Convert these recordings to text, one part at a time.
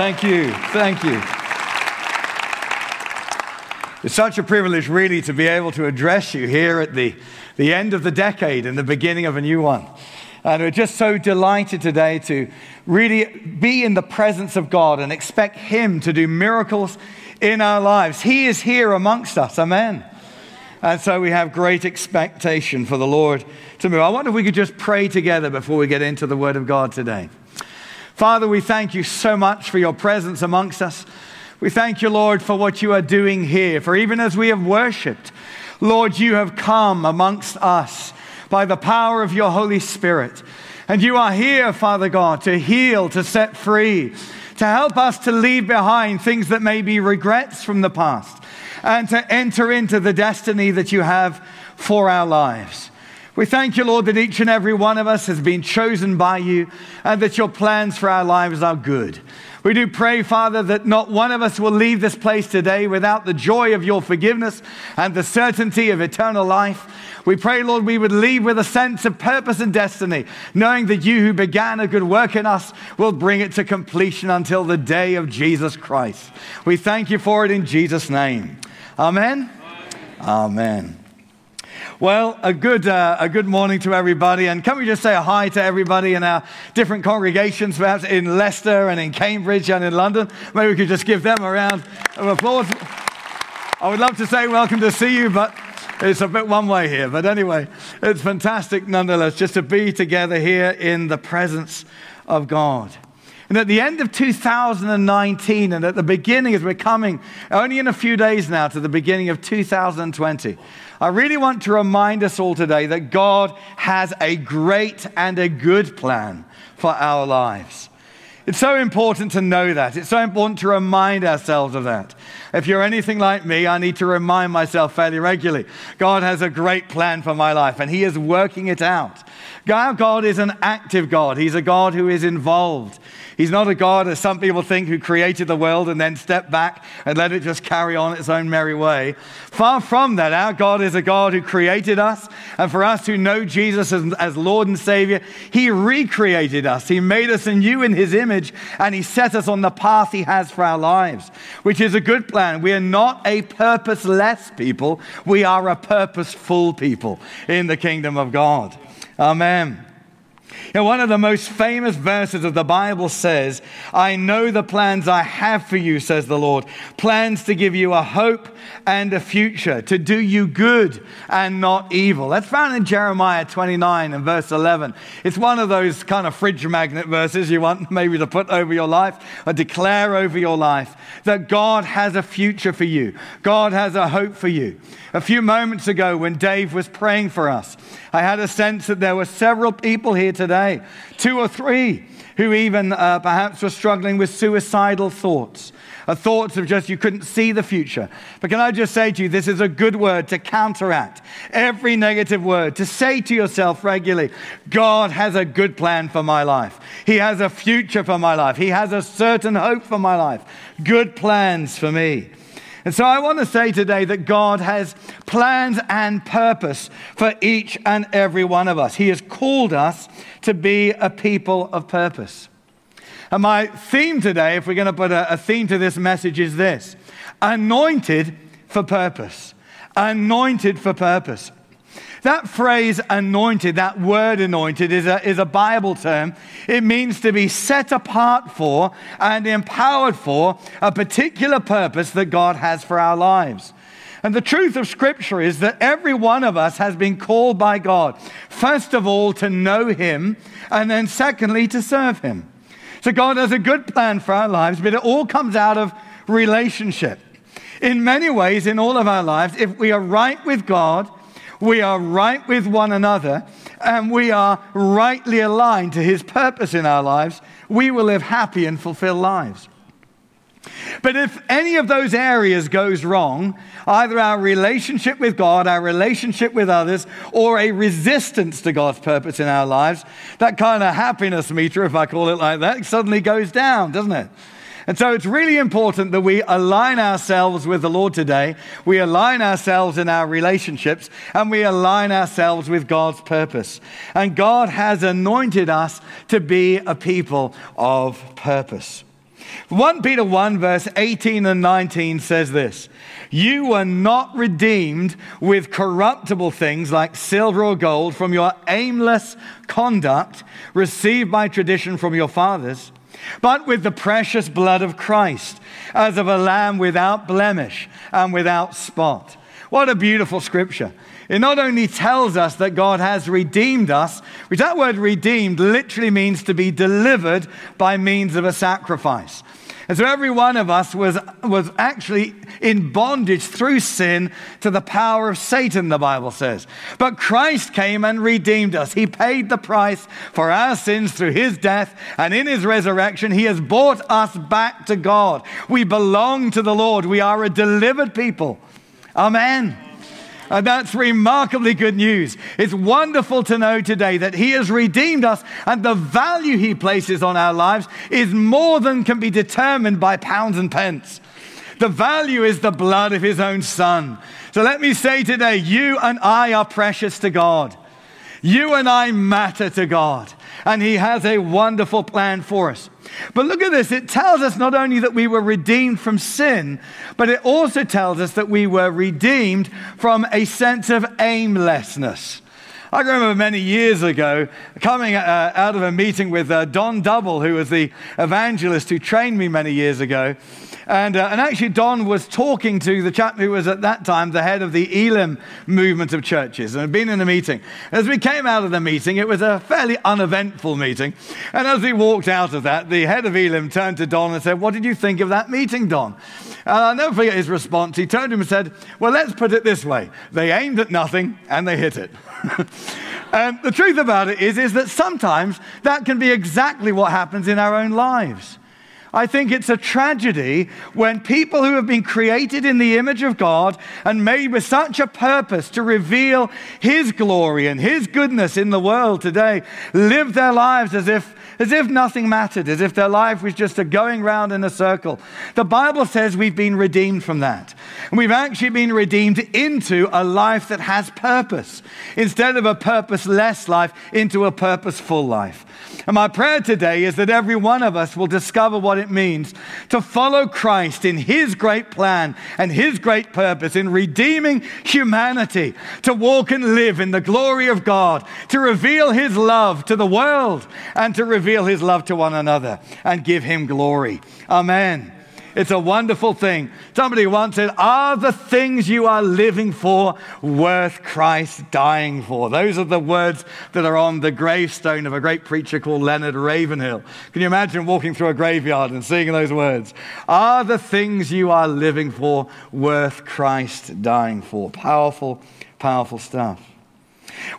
Thank you. Thank you. It's such a privilege, really, to be able to address you here at the, the end of the decade and the beginning of a new one. And we're just so delighted today to really be in the presence of God and expect Him to do miracles in our lives. He is here amongst us. Amen. And so we have great expectation for the Lord to move. I wonder if we could just pray together before we get into the Word of God today. Father, we thank you so much for your presence amongst us. We thank you, Lord, for what you are doing here. For even as we have worshiped, Lord, you have come amongst us by the power of your Holy Spirit. And you are here, Father God, to heal, to set free, to help us to leave behind things that may be regrets from the past, and to enter into the destiny that you have for our lives. We thank you, Lord, that each and every one of us has been chosen by you and that your plans for our lives are good. We do pray, Father, that not one of us will leave this place today without the joy of your forgiveness and the certainty of eternal life. We pray, Lord, we would leave with a sense of purpose and destiny, knowing that you who began a good work in us will bring it to completion until the day of Jesus Christ. We thank you for it in Jesus' name. Amen. Amen. Amen. Well, a good, uh, a good morning to everybody. And can we just say a hi to everybody in our different congregations, perhaps in Leicester and in Cambridge and in London? Maybe we could just give them a round of applause. I would love to say welcome to see you, but it's a bit one way here. But anyway, it's fantastic nonetheless just to be together here in the presence of God. And at the end of 2019 and at the beginning, as we're coming only in a few days now to the beginning of 2020, I really want to remind us all today that God has a great and a good plan for our lives. It's so important to know that. It's so important to remind ourselves of that. If you're anything like me, I need to remind myself fairly regularly God has a great plan for my life, and He is working it out. God is an active God, He's a God who is involved. He's not a God, as some people think, who created the world and then stepped back and let it just carry on its own merry way. Far from that, our God is a God who created us. And for us who know Jesus as, as Lord and Savior, He recreated us. He made us anew in His image and He set us on the path He has for our lives, which is a good plan. We are not a purposeless people, we are a purposeful people in the kingdom of God. Amen. You know, one of the most famous verses of the Bible says, I know the plans I have for you, says the Lord. Plans to give you a hope and a future, to do you good and not evil. That's found in Jeremiah 29 and verse 11. It's one of those kind of fridge magnet verses you want maybe to put over your life or declare over your life that God has a future for you, God has a hope for you. A few moments ago, when Dave was praying for us, I had a sense that there were several people here today, two or three, who even uh, perhaps were struggling with suicidal thoughts, uh, thoughts of just you couldn't see the future. But can I just say to you, this is a good word to counteract every negative word, to say to yourself regularly, God has a good plan for my life. He has a future for my life. He has a certain hope for my life. Good plans for me. And so I want to say today that God has plans and purpose for each and every one of us. He has called us to be a people of purpose. And my theme today, if we're going to put a, a theme to this message, is this anointed for purpose. Anointed for purpose. That phrase anointed, that word anointed, is a, is a Bible term. It means to be set apart for and empowered for a particular purpose that God has for our lives. And the truth of Scripture is that every one of us has been called by God, first of all, to know Him, and then secondly, to serve Him. So God has a good plan for our lives, but it all comes out of relationship. In many ways, in all of our lives, if we are right with God, we are right with one another, and we are rightly aligned to His purpose in our lives, we will live happy and fulfilled lives. But if any of those areas goes wrong, either our relationship with God, our relationship with others, or a resistance to God's purpose in our lives, that kind of happiness meter, if I call it like that, suddenly goes down, doesn't it? And so it's really important that we align ourselves with the Lord today. We align ourselves in our relationships and we align ourselves with God's purpose. And God has anointed us to be a people of purpose. 1 Peter 1, verse 18 and 19 says this You were not redeemed with corruptible things like silver or gold from your aimless conduct received by tradition from your fathers, but with the precious blood of Christ, as of a lamb without blemish and without spot. What a beautiful scripture. It not only tells us that God has redeemed us, which that word redeemed literally means to be delivered by means of a sacrifice. And so every one of us was, was actually in bondage through sin to the power of Satan, the Bible says. But Christ came and redeemed us. He paid the price for our sins through his death, and in his resurrection, he has brought us back to God. We belong to the Lord. We are a delivered people. Amen. And that's remarkably good news. It's wonderful to know today that He has redeemed us, and the value He places on our lives is more than can be determined by pounds and pence. The value is the blood of His own Son. So let me say today, you and I are precious to God. You and I matter to God, and He has a wonderful plan for us. But look at this. It tells us not only that we were redeemed from sin, but it also tells us that we were redeemed from a sense of aimlessness. I remember many years ago coming uh, out of a meeting with uh, Don Double, who was the evangelist who trained me many years ago. And, uh, and actually, Don was talking to the chap who was at that time the head of the Elim movement of churches and had been in a meeting. As we came out of the meeting, it was a fairly uneventful meeting. And as we walked out of that, the head of Elim turned to Don and said, What did you think of that meeting, Don? And I'll never forget his response. He turned to him and said, Well, let's put it this way they aimed at nothing and they hit it. and the truth about it is, is that sometimes that can be exactly what happens in our own lives. I think it's a tragedy when people who have been created in the image of God and made with such a purpose to reveal His glory and His goodness in the world today live their lives as if, as if nothing mattered, as if their life was just a going round in a circle. The Bible says we've been redeemed from that. And we've actually been redeemed into a life that has purpose instead of a purposeless life, into a purposeful life. And my prayer today is that every one of us will discover what it means to follow Christ in his great plan and his great purpose in redeeming humanity, to walk and live in the glory of God, to reveal his love to the world and to reveal his love to one another and give him glory. Amen. It's a wonderful thing. Somebody once said, Are the things you are living for worth Christ dying for? Those are the words that are on the gravestone of a great preacher called Leonard Ravenhill. Can you imagine walking through a graveyard and seeing those words? Are the things you are living for worth Christ dying for? Powerful, powerful stuff.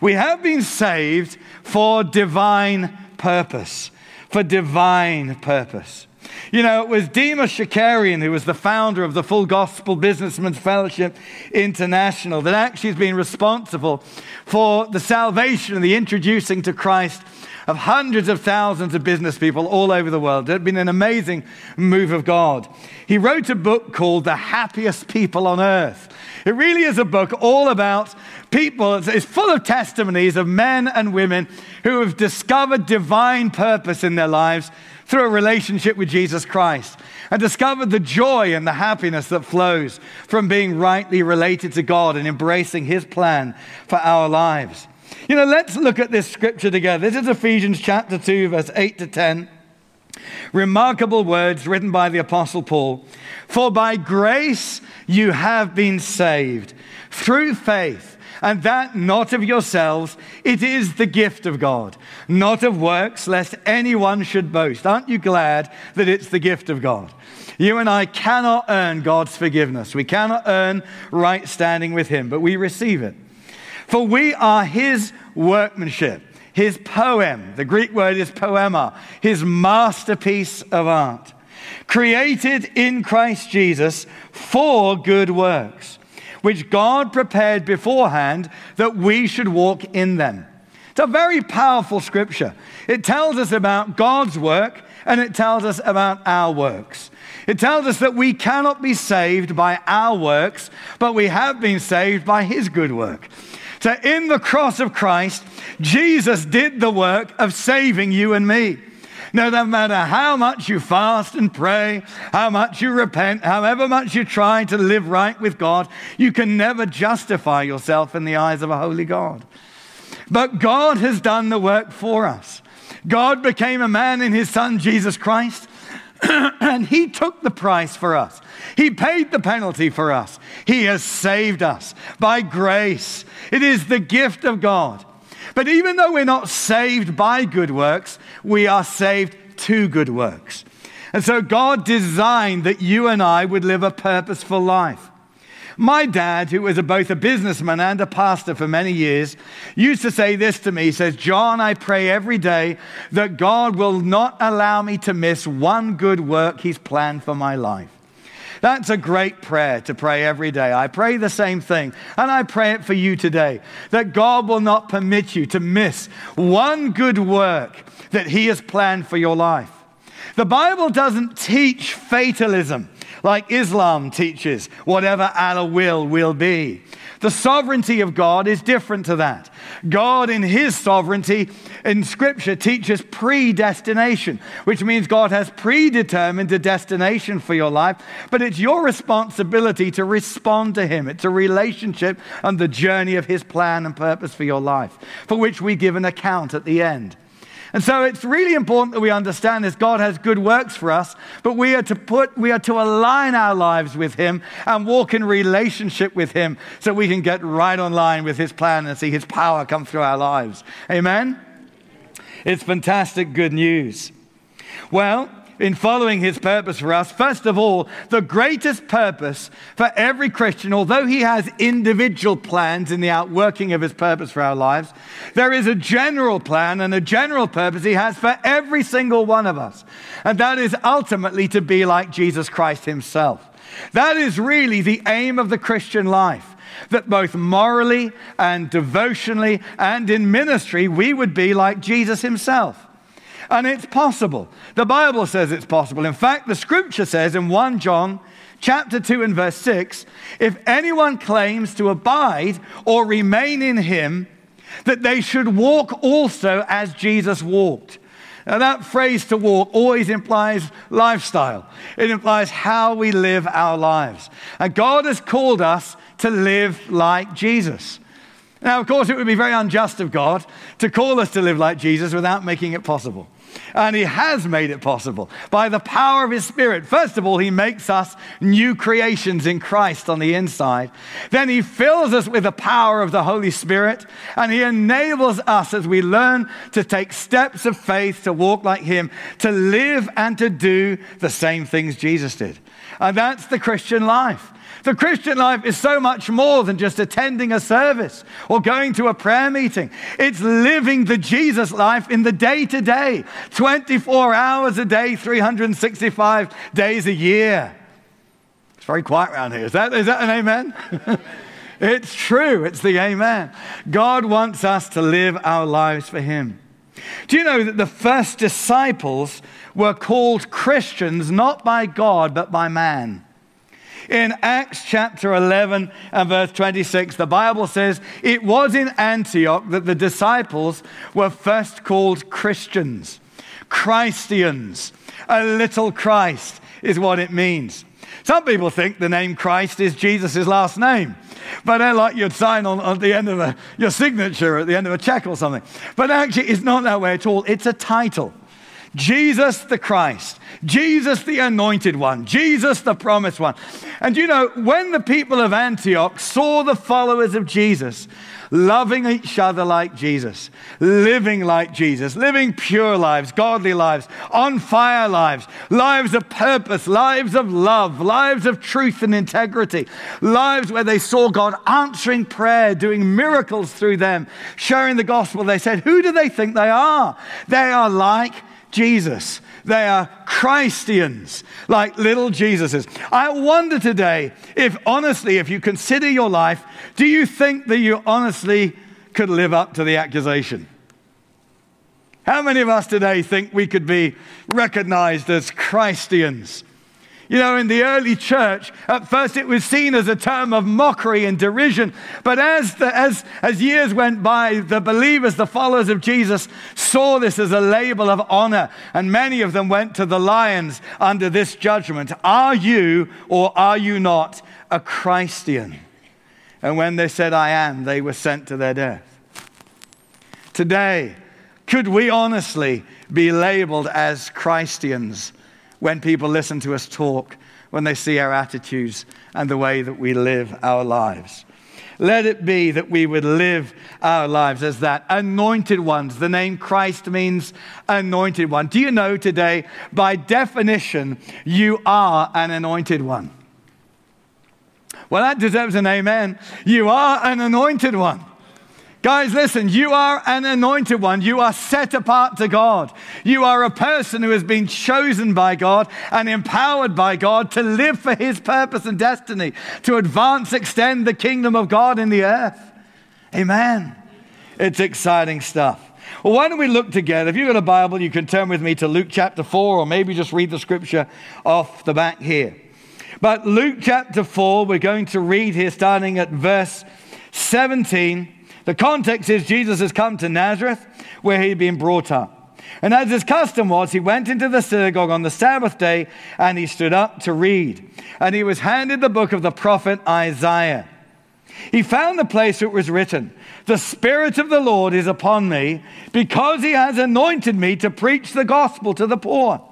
We have been saved for divine purpose. For divine purpose. You know, it was Demos Shakarian, who was the founder of the Full Gospel Businessmen's Fellowship International, that actually has been responsible for the salvation and the introducing to Christ of hundreds of thousands of business people all over the world. It had been an amazing move of God. He wrote a book called The Happiest People on Earth. It really is a book all about people. It's full of testimonies of men and women who have discovered divine purpose in their lives through a relationship with Jesus Christ and discovered the joy and the happiness that flows from being rightly related to God and embracing His plan for our lives. You know, let's look at this scripture together. This is Ephesians chapter 2, verse 8 to 10. Remarkable words written by the Apostle Paul. For by grace you have been saved through faith and that not of yourselves. It is the gift of God, not of works, lest anyone should boast. Aren't you glad that it's the gift of God? You and I cannot earn God's forgiveness. We cannot earn right standing with Him, but we receive it. For we are His workmanship, His poem. The Greek word is poema, His masterpiece of art, created in Christ Jesus for good works which God prepared beforehand that we should walk in them. It's a very powerful scripture. It tells us about God's work and it tells us about our works. It tells us that we cannot be saved by our works, but we have been saved by His good work. So, in the cross of Christ, Jesus did the work of saving you and me. No matter how much you fast and pray, how much you repent, however much you try to live right with God, you can never justify yourself in the eyes of a holy God. But God has done the work for us. God became a man in his son, Jesus Christ, and he took the price for us. He paid the penalty for us. He has saved us by grace. It is the gift of God. But even though we're not saved by good works, we are saved to good works. And so God designed that you and I would live a purposeful life. My dad, who was a, both a businessman and a pastor for many years, used to say this to me. He says, John, I pray every day that God will not allow me to miss one good work he's planned for my life. That's a great prayer to pray every day. I pray the same thing, and I pray it for you today that God will not permit you to miss one good work that He has planned for your life. The Bible doesn't teach fatalism like Islam teaches, whatever Allah will, will be. The sovereignty of God is different to that. God, in His sovereignty, in Scripture, teaches predestination, which means God has predetermined a destination for your life, but it's your responsibility to respond to Him. It's a relationship and the journey of His plan and purpose for your life, for which we give an account at the end. And so it's really important that we understand this. God has good works for us, but we are to put, we are to align our lives with Him and walk in relationship with Him so we can get right on line with His plan and see His power come through our lives. Amen? It's fantastic good news. Well, in following his purpose for us, first of all, the greatest purpose for every Christian, although he has individual plans in the outworking of his purpose for our lives, there is a general plan and a general purpose he has for every single one of us. And that is ultimately to be like Jesus Christ himself. That is really the aim of the Christian life that both morally and devotionally and in ministry we would be like Jesus himself. And it's possible. The Bible says it's possible. In fact, the scripture says in 1 John chapter 2 and verse 6, if anyone claims to abide or remain in him, that they should walk also as Jesus walked. Now, that phrase to walk always implies lifestyle. It implies how we live our lives. And God has called us to live like Jesus. Now, of course, it would be very unjust of God to call us to live like Jesus without making it possible. And He has made it possible by the power of His Spirit. First of all, He makes us new creations in Christ on the inside. Then He fills us with the power of the Holy Spirit, and He enables us as we learn to take steps of faith to walk like Him, to live and to do the same things Jesus did. And that's the Christian life. The Christian life is so much more than just attending a service or going to a prayer meeting. It's living the Jesus life in the day to day, 24 hours a day, 365 days a year. It's very quiet around here. Is that, is that an amen? it's true. It's the amen. God wants us to live our lives for Him. Do you know that the first disciples were called Christians not by God, but by man? In Acts chapter 11 and verse 26, the Bible says, It was in Antioch that the disciples were first called Christians. Christians. A little Christ is what it means. Some people think the name Christ is Jesus' last name, but they're like you'd sign on at the end of a, your signature at the end of a check or something. But actually, it's not that way at all. It's a title. Jesus the Christ, Jesus the anointed one, Jesus the promised one. And you know, when the people of Antioch saw the followers of Jesus loving each other like Jesus, living like Jesus, living pure lives, godly lives, on fire lives, lives of purpose, lives of love, lives of truth and integrity, lives where they saw God answering prayer, doing miracles through them, sharing the gospel, they said, Who do they think they are? They are like Jesus. They are Christians, like little Jesuses. I wonder today if, honestly, if you consider your life, do you think that you honestly could live up to the accusation? How many of us today think we could be recognized as Christians? You know, in the early church, at first it was seen as a term of mockery and derision. But as, the, as, as years went by, the believers, the followers of Jesus, saw this as a label of honor. And many of them went to the lions under this judgment Are you or are you not a Christian? And when they said, I am, they were sent to their death. Today, could we honestly be labeled as Christians? When people listen to us talk, when they see our attitudes and the way that we live our lives. Let it be that we would live our lives as that anointed ones. The name Christ means anointed one. Do you know today, by definition, you are an anointed one? Well, that deserves an amen. You are an anointed one. Guys, listen, you are an anointed one. You are set apart to God. You are a person who has been chosen by God and empowered by God to live for his purpose and destiny, to advance, extend the kingdom of God in the earth. Amen. It's exciting stuff. Well, why don't we look together? If you've got a Bible, you can turn with me to Luke chapter 4, or maybe just read the scripture off the back here. But Luke chapter 4, we're going to read here starting at verse 17 the context is Jesus has come to Nazareth where he'd been brought up. And as his custom was, he went into the synagogue on the Sabbath day and he stood up to read. And he was handed the book of the prophet Isaiah. He found the place where it was written, The Spirit of the Lord is upon me because he has anointed me to preach the gospel to the poor.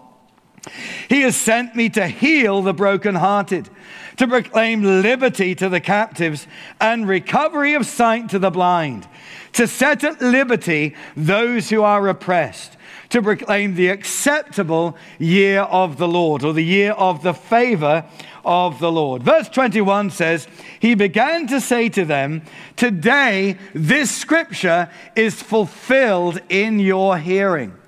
He has sent me to heal the brokenhearted to proclaim liberty to the captives and recovery of sight to the blind, to set at liberty those who are oppressed, to proclaim the acceptable year of the Lord, or the year of the favor of the Lord. Verse 21 says, He began to say to them, Today this scripture is fulfilled in your hearing.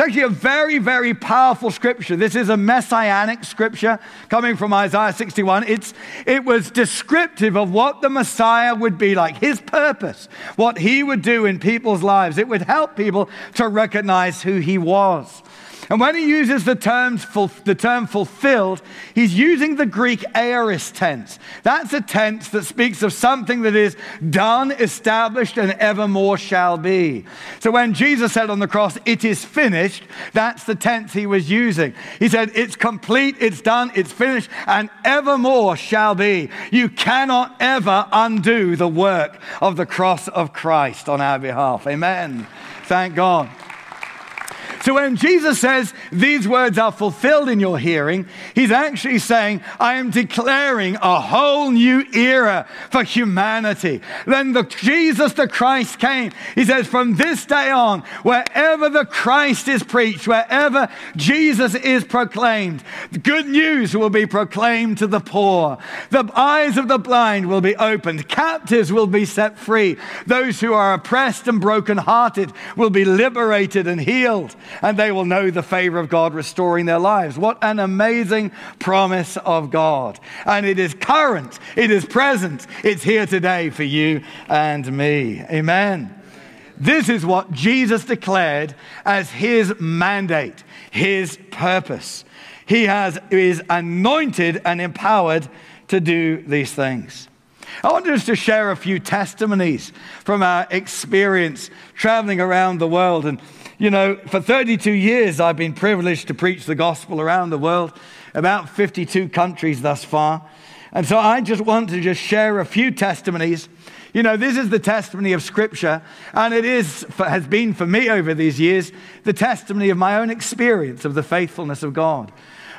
It's actually a very, very powerful scripture. This is a messianic scripture coming from Isaiah 61. It's, it was descriptive of what the Messiah would be like, his purpose, what he would do in people's lives. It would help people to recognize who he was. And when he uses the, terms, the term fulfilled, he's using the Greek aorist tense. That's a tense that speaks of something that is done, established, and evermore shall be. So when Jesus said on the cross, it is finished, that's the tense he was using. He said, it's complete, it's done, it's finished, and evermore shall be. You cannot ever undo the work of the cross of Christ on our behalf. Amen. Thank God. So when Jesus says these words are fulfilled in your hearing, he's actually saying, I am declaring a whole new era for humanity. Then the Jesus the Christ came. He says, from this day on, wherever the Christ is preached, wherever Jesus is proclaimed, good news will be proclaimed to the poor. The eyes of the blind will be opened. Captives will be set free. Those who are oppressed and brokenhearted will be liberated and healed and they will know the favor of God restoring their lives. What an amazing promise of God. And it is current, it is present, it's here today for you and me. Amen. This is what Jesus declared as his mandate, his purpose. He has, is anointed and empowered to do these things. I want us to share a few testimonies from our experience traveling around the world. And you know, for 32 years, I've been privileged to preach the gospel around the world, about 52 countries thus far. And so I just want to just share a few testimonies. You know, this is the testimony of Scripture, and it is, has been for me over these years, the testimony of my own experience of the faithfulness of God.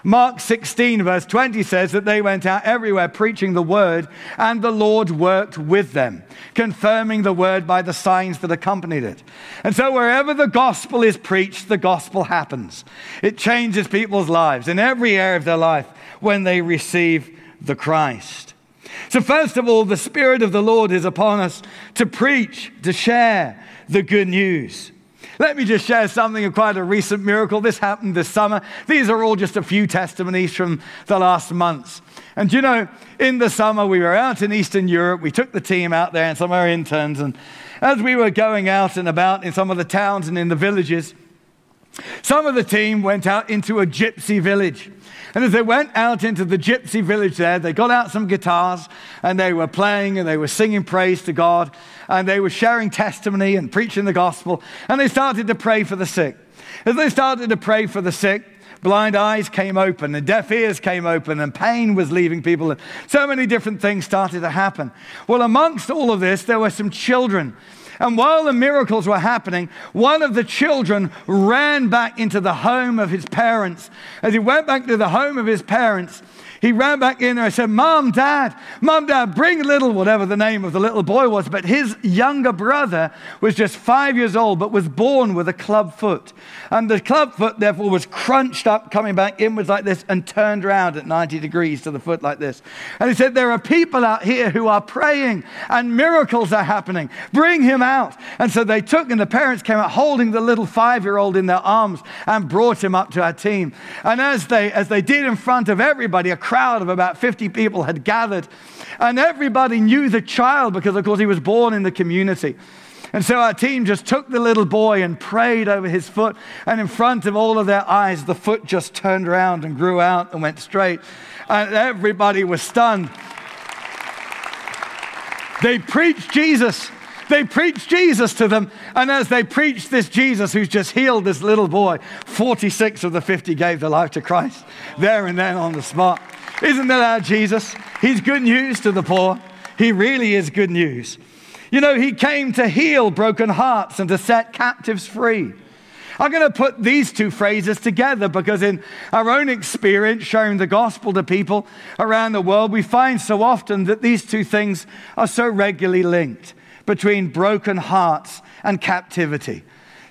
Mark 16, verse 20 says that they went out everywhere preaching the word, and the Lord worked with them, confirming the word by the signs that accompanied it. And so, wherever the gospel is preached, the gospel happens. It changes people's lives in every area of their life when they receive the Christ. So, first of all, the Spirit of the Lord is upon us to preach, to share the good news. Let me just share something of quite a recent miracle. This happened this summer. These are all just a few testimonies from the last months. And you know, in the summer, we were out in Eastern Europe. We took the team out there and some of our interns. And as we were going out and about in some of the towns and in the villages, Some of the team went out into a gypsy village. And as they went out into the gypsy village there, they got out some guitars and they were playing and they were singing praise to God and they were sharing testimony and preaching the gospel and they started to pray for the sick. As they started to pray for the sick, blind eyes came open and deaf ears came open and pain was leaving people and so many different things started to happen. Well, amongst all of this, there were some children and while the miracles were happening, one of the children ran back into the home of his parents. As he went back to the home of his parents, he ran back in there and said, Mom, Dad, Mom, Dad, bring little, whatever the name of the little boy was. But his younger brother was just five years old, but was born with a club foot. And the club foot, therefore, was crunched up, coming back inwards like this, and turned around at 90 degrees to the foot like this. And he said, There are people out here who are praying, and miracles are happening. Bring him out. And so they took, and the parents came out holding the little five year old in their arms and brought him up to our team. And as they, as they did in front of everybody, a crowd of about 50 people had gathered. And everybody knew the child because, of course, he was born in the community. And so our team just took the little boy and prayed over his foot. And in front of all of their eyes, the foot just turned around and grew out and went straight. And everybody was stunned. They preached Jesus. They preached Jesus to them. And as they preached this Jesus who's just healed this little boy, 46 of the 50 gave their life to Christ there and then on the spot. Isn't that our Jesus? He's good news to the poor. He really is good news. You know, he came to heal broken hearts and to set captives free. I'm going to put these two phrases together because, in our own experience, sharing the gospel to people around the world, we find so often that these two things are so regularly linked between broken hearts and captivity.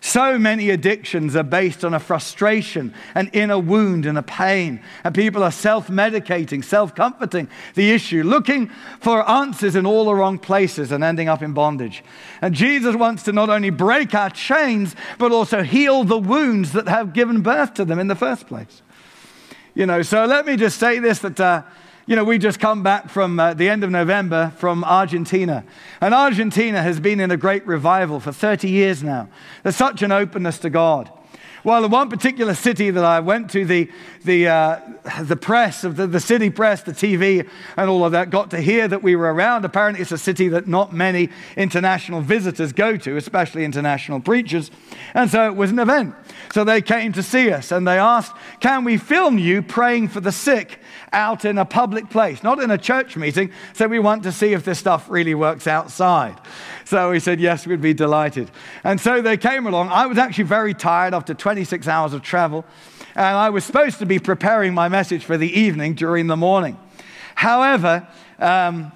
So many addictions are based on a frustration, an inner wound, and a pain. And people are self medicating, self comforting the issue, looking for answers in all the wrong places and ending up in bondage. And Jesus wants to not only break our chains, but also heal the wounds that have given birth to them in the first place. You know, so let me just say this that. Uh, you know, we just come back from uh, the end of November from Argentina. And Argentina has been in a great revival for 30 years now. There's such an openness to God. Well, in one particular city that I went to, the, the, uh, the press, of the, the city press, the TV, and all of that got to hear that we were around. Apparently, it's a city that not many international visitors go to, especially international preachers. And so it was an event. So they came to see us and they asked, Can we film you praying for the sick out in a public place, not in a church meeting? So we want to see if this stuff really works outside. So we said, Yes, we'd be delighted. And so they came along. I was actually very tired after 26 hours of travel, and I was supposed to be preparing my message for the evening during the morning. However, um,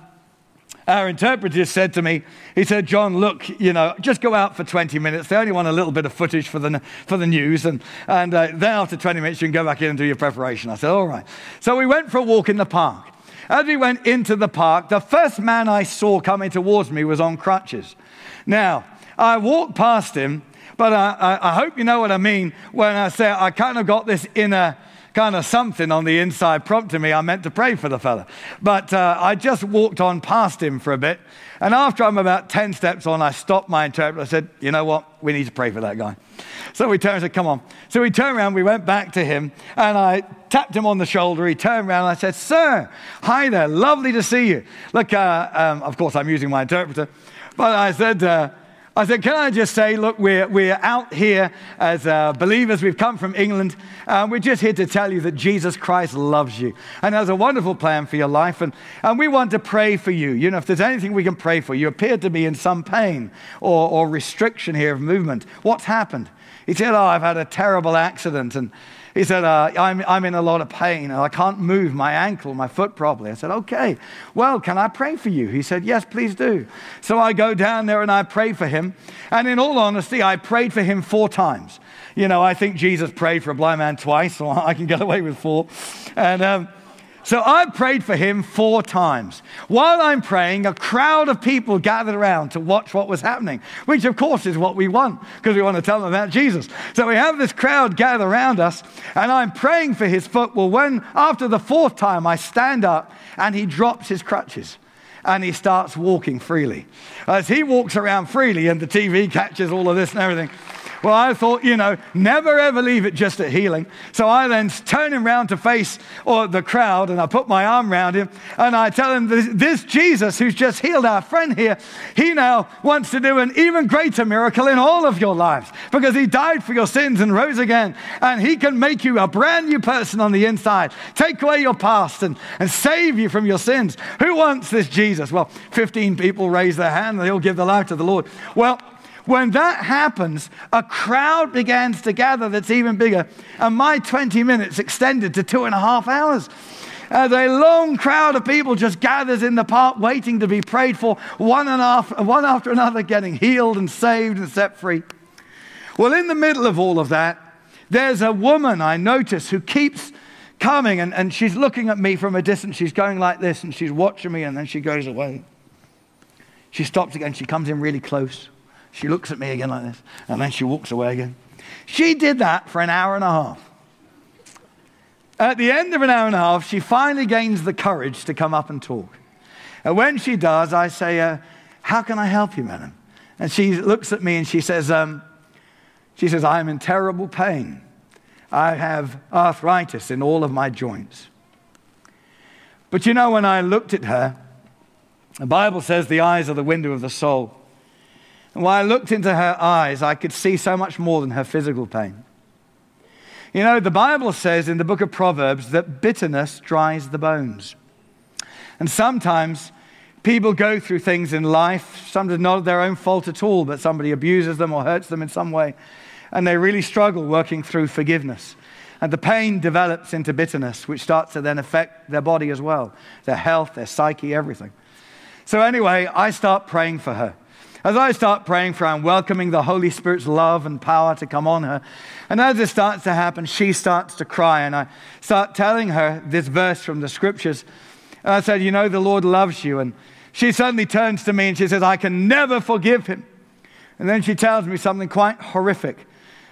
our interpreter said to me, he said, John, look, you know, just go out for 20 minutes. They only want a little bit of footage for the, for the news. And, and uh, then after 20 minutes, you can go back in and do your preparation. I said, all right. So we went for a walk in the park. As we went into the park, the first man I saw coming towards me was on crutches. Now, I walked past him, but I, I, I hope you know what I mean when I say I kind of got this inner kind of something on the inside prompting me. I meant to pray for the fella. But uh, I just walked on past him for a bit. And after I'm about 10 steps on, I stopped my interpreter. I said, You know what? We need to pray for that guy. So we turned and said, Come on. So we turned around, we went back to him, and I tapped him on the shoulder. He turned around and I said, Sir, hi there, lovely to see you. Look, uh, um, of course, I'm using my interpreter, but I said, uh, I said, Can I just say, look, we're, we're out here as uh, believers. We've come from England. Uh, we're just here to tell you that Jesus Christ loves you and has a wonderful plan for your life. And, and we want to pray for you. You know, if there's anything we can pray for, you appear to be in some pain or, or restriction here of movement. What's happened? He said, Oh, I've had a terrible accident. And he said, uh, I'm, I'm in a lot of pain and I can't move my ankle, my foot properly. I said, Okay, well, can I pray for you? He said, Yes, please do. So I go down there and I pray for him. And in all honesty, I prayed for him four times. You know, I think Jesus prayed for a blind man twice, so I can get away with four. And, um, so I prayed for him four times. While I'm praying, a crowd of people gathered around to watch what was happening, which of course is what we want because we want to tell them about Jesus. So we have this crowd gather around us, and I'm praying for his foot. Well, when after the fourth time, I stand up and he drops his crutches and he starts walking freely. As he walks around freely, and the TV catches all of this and everything. Well, I thought, you know, never ever leave it just at healing. So I then turn him round to face or the crowd and I put my arm around him and I tell him, this, this Jesus who's just healed our friend here, he now wants to do an even greater miracle in all of your lives because he died for your sins and rose again. And he can make you a brand new person on the inside, take away your past and, and save you from your sins. Who wants this Jesus? Well, 15 people raise their hand and they all give their life to the Lord. Well, when that happens, a crowd begins to gather that's even bigger. And my 20 minutes extended to two and a half hours. As a long crowd of people just gathers in the park waiting to be prayed for, one, and after, one after another getting healed and saved and set free. Well, in the middle of all of that, there's a woman I notice who keeps coming and, and she's looking at me from a distance. She's going like this and she's watching me and then she goes away. She stops again. She comes in really close. She looks at me again like this, and then she walks away again. She did that for an hour and a half. At the end of an hour and a half, she finally gains the courage to come up and talk. And when she does, I say, uh, How can I help you, madam? And she looks at me and she says, um, she says, I am in terrible pain. I have arthritis in all of my joints. But you know, when I looked at her, the Bible says the eyes are the window of the soul. And when I looked into her eyes, I could see so much more than her physical pain. You know, the Bible says in the book of Proverbs that bitterness dries the bones. And sometimes people go through things in life, sometimes not their own fault at all, but somebody abuses them or hurts them in some way, and they really struggle working through forgiveness. And the pain develops into bitterness, which starts to then affect their body as well their health, their psyche, everything. So, anyway, I start praying for her. As I start praying for her, I'm welcoming the Holy Spirit's love and power to come on her. And as it starts to happen, she starts to cry. And I start telling her this verse from the scriptures. And I said, You know, the Lord loves you. And she suddenly turns to me and she says, I can never forgive him. And then she tells me something quite horrific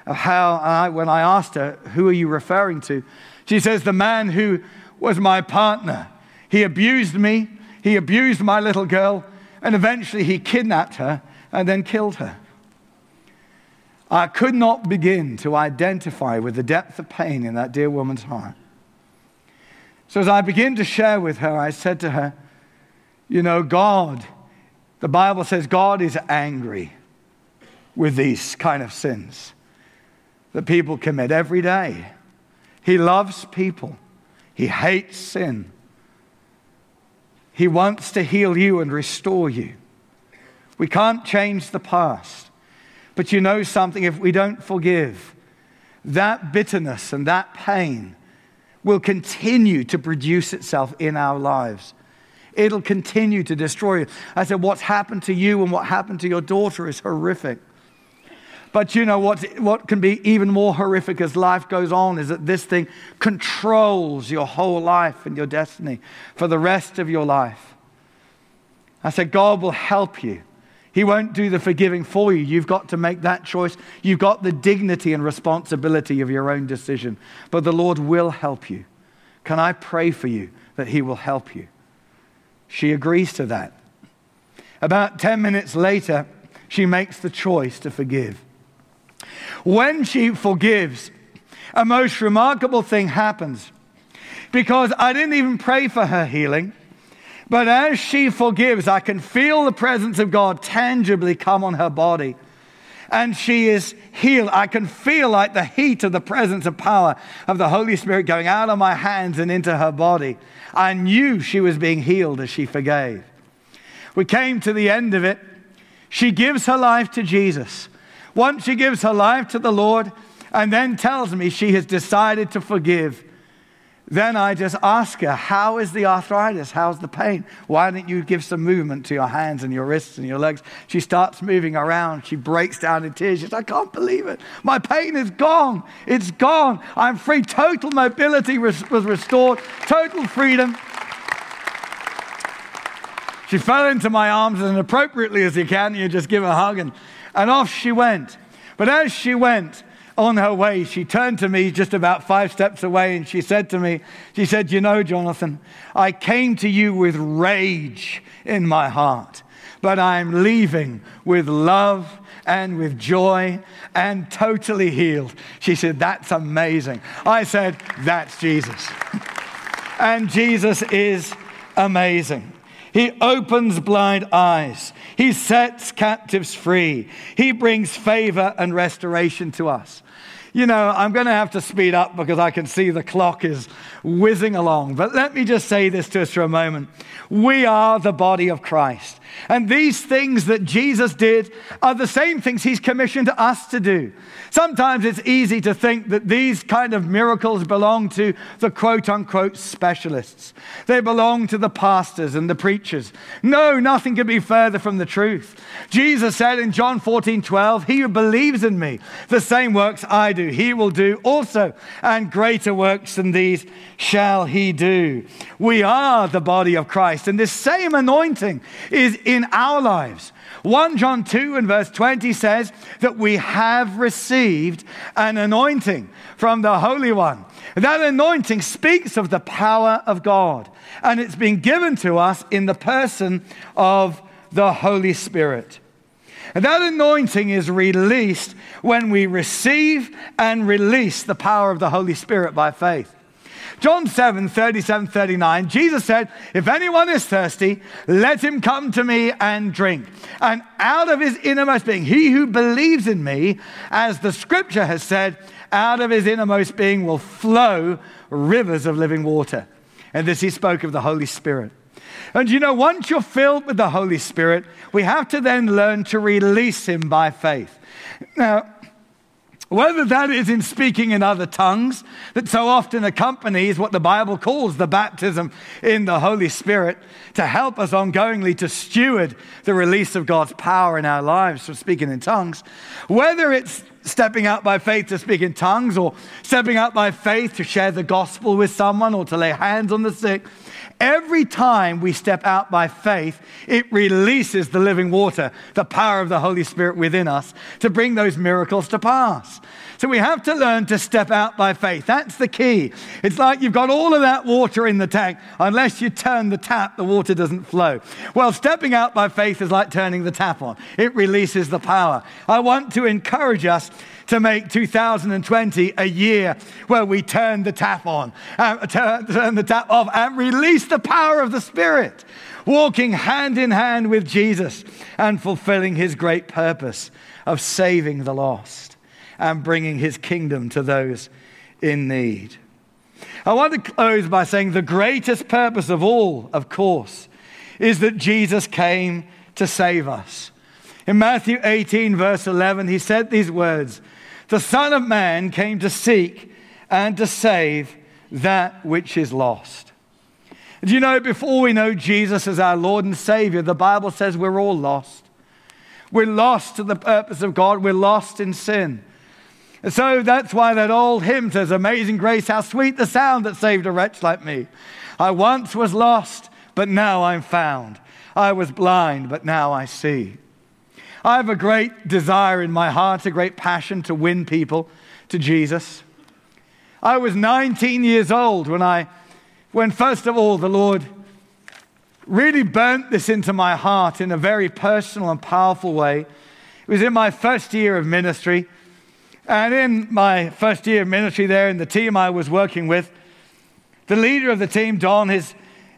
of how, I, when I asked her, Who are you referring to? She says, The man who was my partner. He abused me, he abused my little girl, and eventually he kidnapped her and then killed her. I could not begin to identify with the depth of pain in that dear woman's heart. So, as I began to share with her, I said to her, You know, God, the Bible says God is angry with these kind of sins that people commit every day. He loves people, He hates sin. He wants to heal you and restore you. We can't change the past. But you know something, if we don't forgive, that bitterness and that pain will continue to produce itself in our lives. It'll continue to destroy you. I said, What's happened to you and what happened to your daughter is horrific. But you know what, what can be even more horrific as life goes on is that this thing controls your whole life and your destiny for the rest of your life. I said, God will help you. He won't do the forgiving for you. You've got to make that choice. You've got the dignity and responsibility of your own decision. But the Lord will help you. Can I pray for you that He will help you? She agrees to that. About 10 minutes later, she makes the choice to forgive. When she forgives, a most remarkable thing happens because I didn't even pray for her healing. But as she forgives, I can feel the presence of God tangibly come on her body. And she is healed. I can feel like the heat of the presence of power of the Holy Spirit going out of my hands and into her body. I knew she was being healed as she forgave. We came to the end of it. She gives her life to Jesus. Once she gives her life to the Lord and then tells me she has decided to forgive, then I just ask her, How is the arthritis? How's the pain? Why don't you give some movement to your hands and your wrists and your legs? She starts moving around. She breaks down in tears. She says, I can't believe it. My pain is gone. It's gone. I'm free. Total mobility was restored, total freedom. She fell into my arms, and appropriately as you can, you just give a hug and and off she went. But as she went on her way, she turned to me just about five steps away and she said to me, She said, You know, Jonathan, I came to you with rage in my heart. but I'm leaving with love and with joy and totally healed. She said, That's amazing. I said, That's Jesus. and Jesus is amazing. He opens blind eyes. He sets captives free. He brings favor and restoration to us. You know, I'm going to have to speed up because I can see the clock is whizzing along. But let me just say this to us for a moment. We are the body of Christ. And these things that Jesus did are the same things he's commissioned us to do. Sometimes it's easy to think that these kind of miracles belong to the quote unquote specialists. They belong to the pastors and the preachers. No, nothing could be further from the truth. Jesus said in John 14, 12, He who believes in me, the same works I do, he will do also, and greater works than these shall he do. We are the body of Christ, and this same anointing is in our lives. 1 John 2 and verse 20 says that we have received an anointing from the Holy One. That anointing speaks of the power of God, and it's been given to us in the person of the Holy Spirit. And that anointing is released when we receive and release the power of the Holy Spirit by faith. John 7 37 39, Jesus said, If anyone is thirsty, let him come to me and drink. And out of his innermost being, he who believes in me, as the scripture has said, out of his innermost being will flow rivers of living water. And this he spoke of the Holy Spirit. And you know, once you're filled with the Holy Spirit, we have to then learn to release him by faith. Now, whether that is in speaking in other tongues, that so often accompanies what the Bible calls the baptism in the Holy Spirit to help us ongoingly to steward the release of God's power in our lives for speaking in tongues, whether it's stepping out by faith to speak in tongues or stepping out by faith to share the gospel with someone or to lay hands on the sick, Every time we step out by faith, it releases the living water, the power of the Holy Spirit within us to bring those miracles to pass. So we have to learn to step out by faith. That's the key. It's like you've got all of that water in the tank. Unless you turn the tap, the water doesn't flow. Well, stepping out by faith is like turning the tap on, it releases the power. I want to encourage us to make 2020 a year where we turn the tap on, uh, turn, turn the tap off, and release the power of the Spirit, walking hand in hand with Jesus and fulfilling his great purpose of saving the lost and bringing his kingdom to those in need. I want to close by saying the greatest purpose of all, of course, is that Jesus came to save us. In Matthew 18, verse 11, he said these words The Son of Man came to seek and to save that which is lost. Do you know, before we know Jesus as our Lord and Savior, the Bible says we're all lost. We're lost to the purpose of God, we're lost in sin. So that's why that old hymn says, Amazing grace, how sweet the sound that saved a wretch like me. I once was lost, but now I'm found. I was blind, but now I see. I have a great desire in my heart, a great passion to win people to Jesus. I was 19 years old when I, when first of all, the Lord really burnt this into my heart in a very personal and powerful way. It was in my first year of ministry. And in my first year of ministry there, in the team I was working with, the leader of the team, Don, his,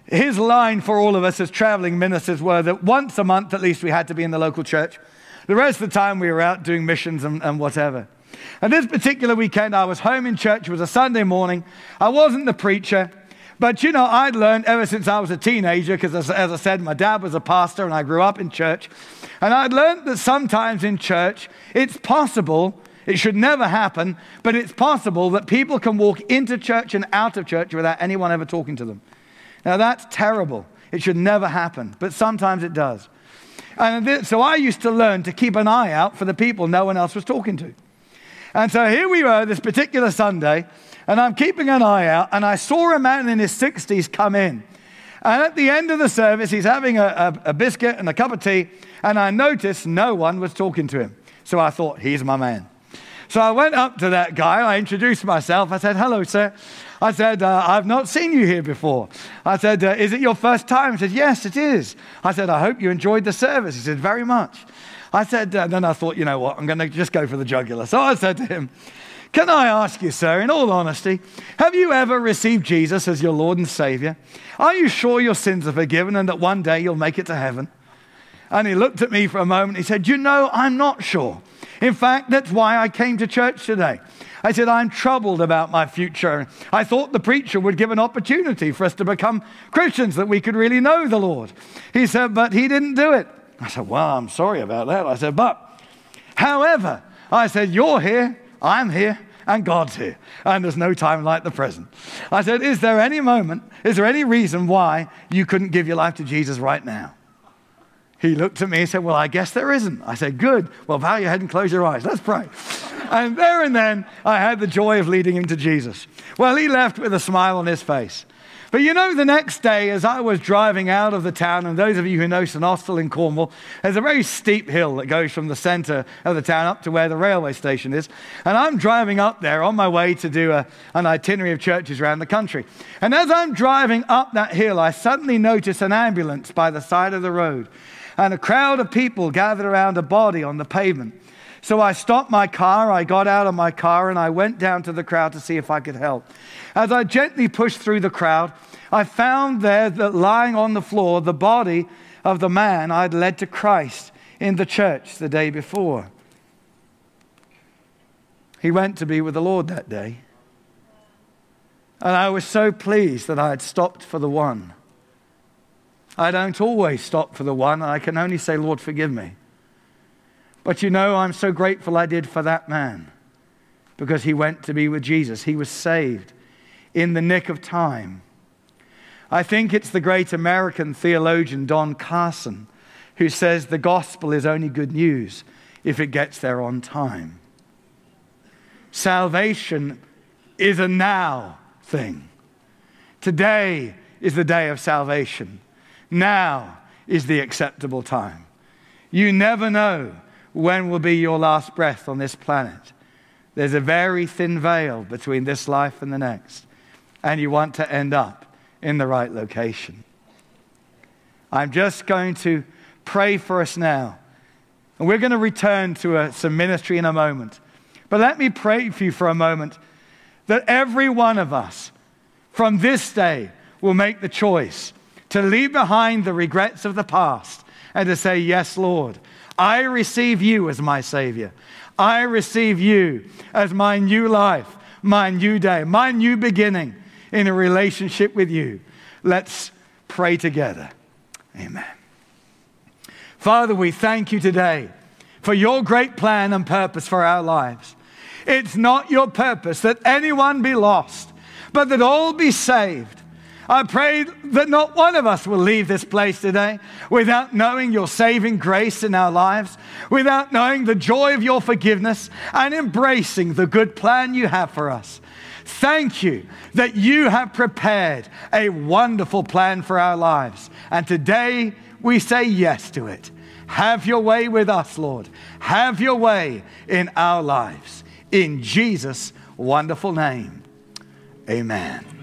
his line for all of us as traveling ministers were that once a month at least we had to be in the local church. The rest of the time we were out doing missions and, and whatever. And this particular weekend, I was home in church. It was a Sunday morning. I wasn't the preacher, but you know, I'd learned ever since I was a teenager, because as, as I said, my dad was a pastor and I grew up in church. And I'd learned that sometimes in church, it's possible, it should never happen, but it's possible that people can walk into church and out of church without anyone ever talking to them. Now, that's terrible. It should never happen, but sometimes it does. And so I used to learn to keep an eye out for the people no one else was talking to. And so here we were this particular Sunday, and I'm keeping an eye out, and I saw a man in his 60s come in. And at the end of the service, he's having a, a, a biscuit and a cup of tea, and I noticed no one was talking to him. So I thought, he's my man. So I went up to that guy, I introduced myself, I said, Hello, sir. I said, uh, I've not seen you here before. I said, uh, Is it your first time? He said, Yes, it is. I said, I hope you enjoyed the service. He said, Very much. I said, uh, Then I thought, you know what? I'm going to just go for the jugular. So I said to him, Can I ask you, sir, in all honesty, have you ever received Jesus as your Lord and Savior? Are you sure your sins are forgiven and that one day you'll make it to heaven? And he looked at me for a moment. He said, You know, I'm not sure. In fact, that's why I came to church today. I said, I'm troubled about my future. I thought the preacher would give an opportunity for us to become Christians, that we could really know the Lord. He said, but he didn't do it. I said, Well, I'm sorry about that. I said, But, however, I said, You're here, I'm here, and God's here. And there's no time like the present. I said, Is there any moment, is there any reason why you couldn't give your life to Jesus right now? He looked at me and said, Well, I guess there isn't. I said, Good. Well, bow your head and close your eyes. Let's pray. and there and then, I had the joy of leading him to Jesus. Well, he left with a smile on his face. But you know, the next day, as I was driving out of the town, and those of you who know St Austell in Cornwall, there's a very steep hill that goes from the center of the town up to where the railway station is. And I'm driving up there on my way to do a, an itinerary of churches around the country. And as I'm driving up that hill, I suddenly notice an ambulance by the side of the road and a crowd of people gathered around a body on the pavement. So I stopped my car, I got out of my car, and I went down to the crowd to see if I could help. As I gently pushed through the crowd, I found there that lying on the floor the body of the man I'd led to Christ in the church the day before. He went to be with the Lord that day. And I was so pleased that I had stopped for the one. I don't always stop for the one, I can only say, Lord, forgive me. But you know, I'm so grateful I did for that man because he went to be with Jesus. He was saved in the nick of time. I think it's the great American theologian Don Carson who says the gospel is only good news if it gets there on time. Salvation is a now thing. Today is the day of salvation. Now is the acceptable time. You never know when will be your last breath on this planet. There's a very thin veil between this life and the next, and you want to end up in the right location. I'm just going to pray for us now. And we're going to return to a, some ministry in a moment. But let me pray for you for a moment that every one of us from this day will make the choice to leave behind the regrets of the past and to say, Yes, Lord, I receive you as my Savior. I receive you as my new life, my new day, my new beginning in a relationship with you. Let's pray together. Amen. Father, we thank you today for your great plan and purpose for our lives. It's not your purpose that anyone be lost, but that all be saved. I pray that not one of us will leave this place today without knowing your saving grace in our lives, without knowing the joy of your forgiveness and embracing the good plan you have for us. Thank you that you have prepared a wonderful plan for our lives. And today we say yes to it. Have your way with us, Lord. Have your way in our lives. In Jesus' wonderful name, amen.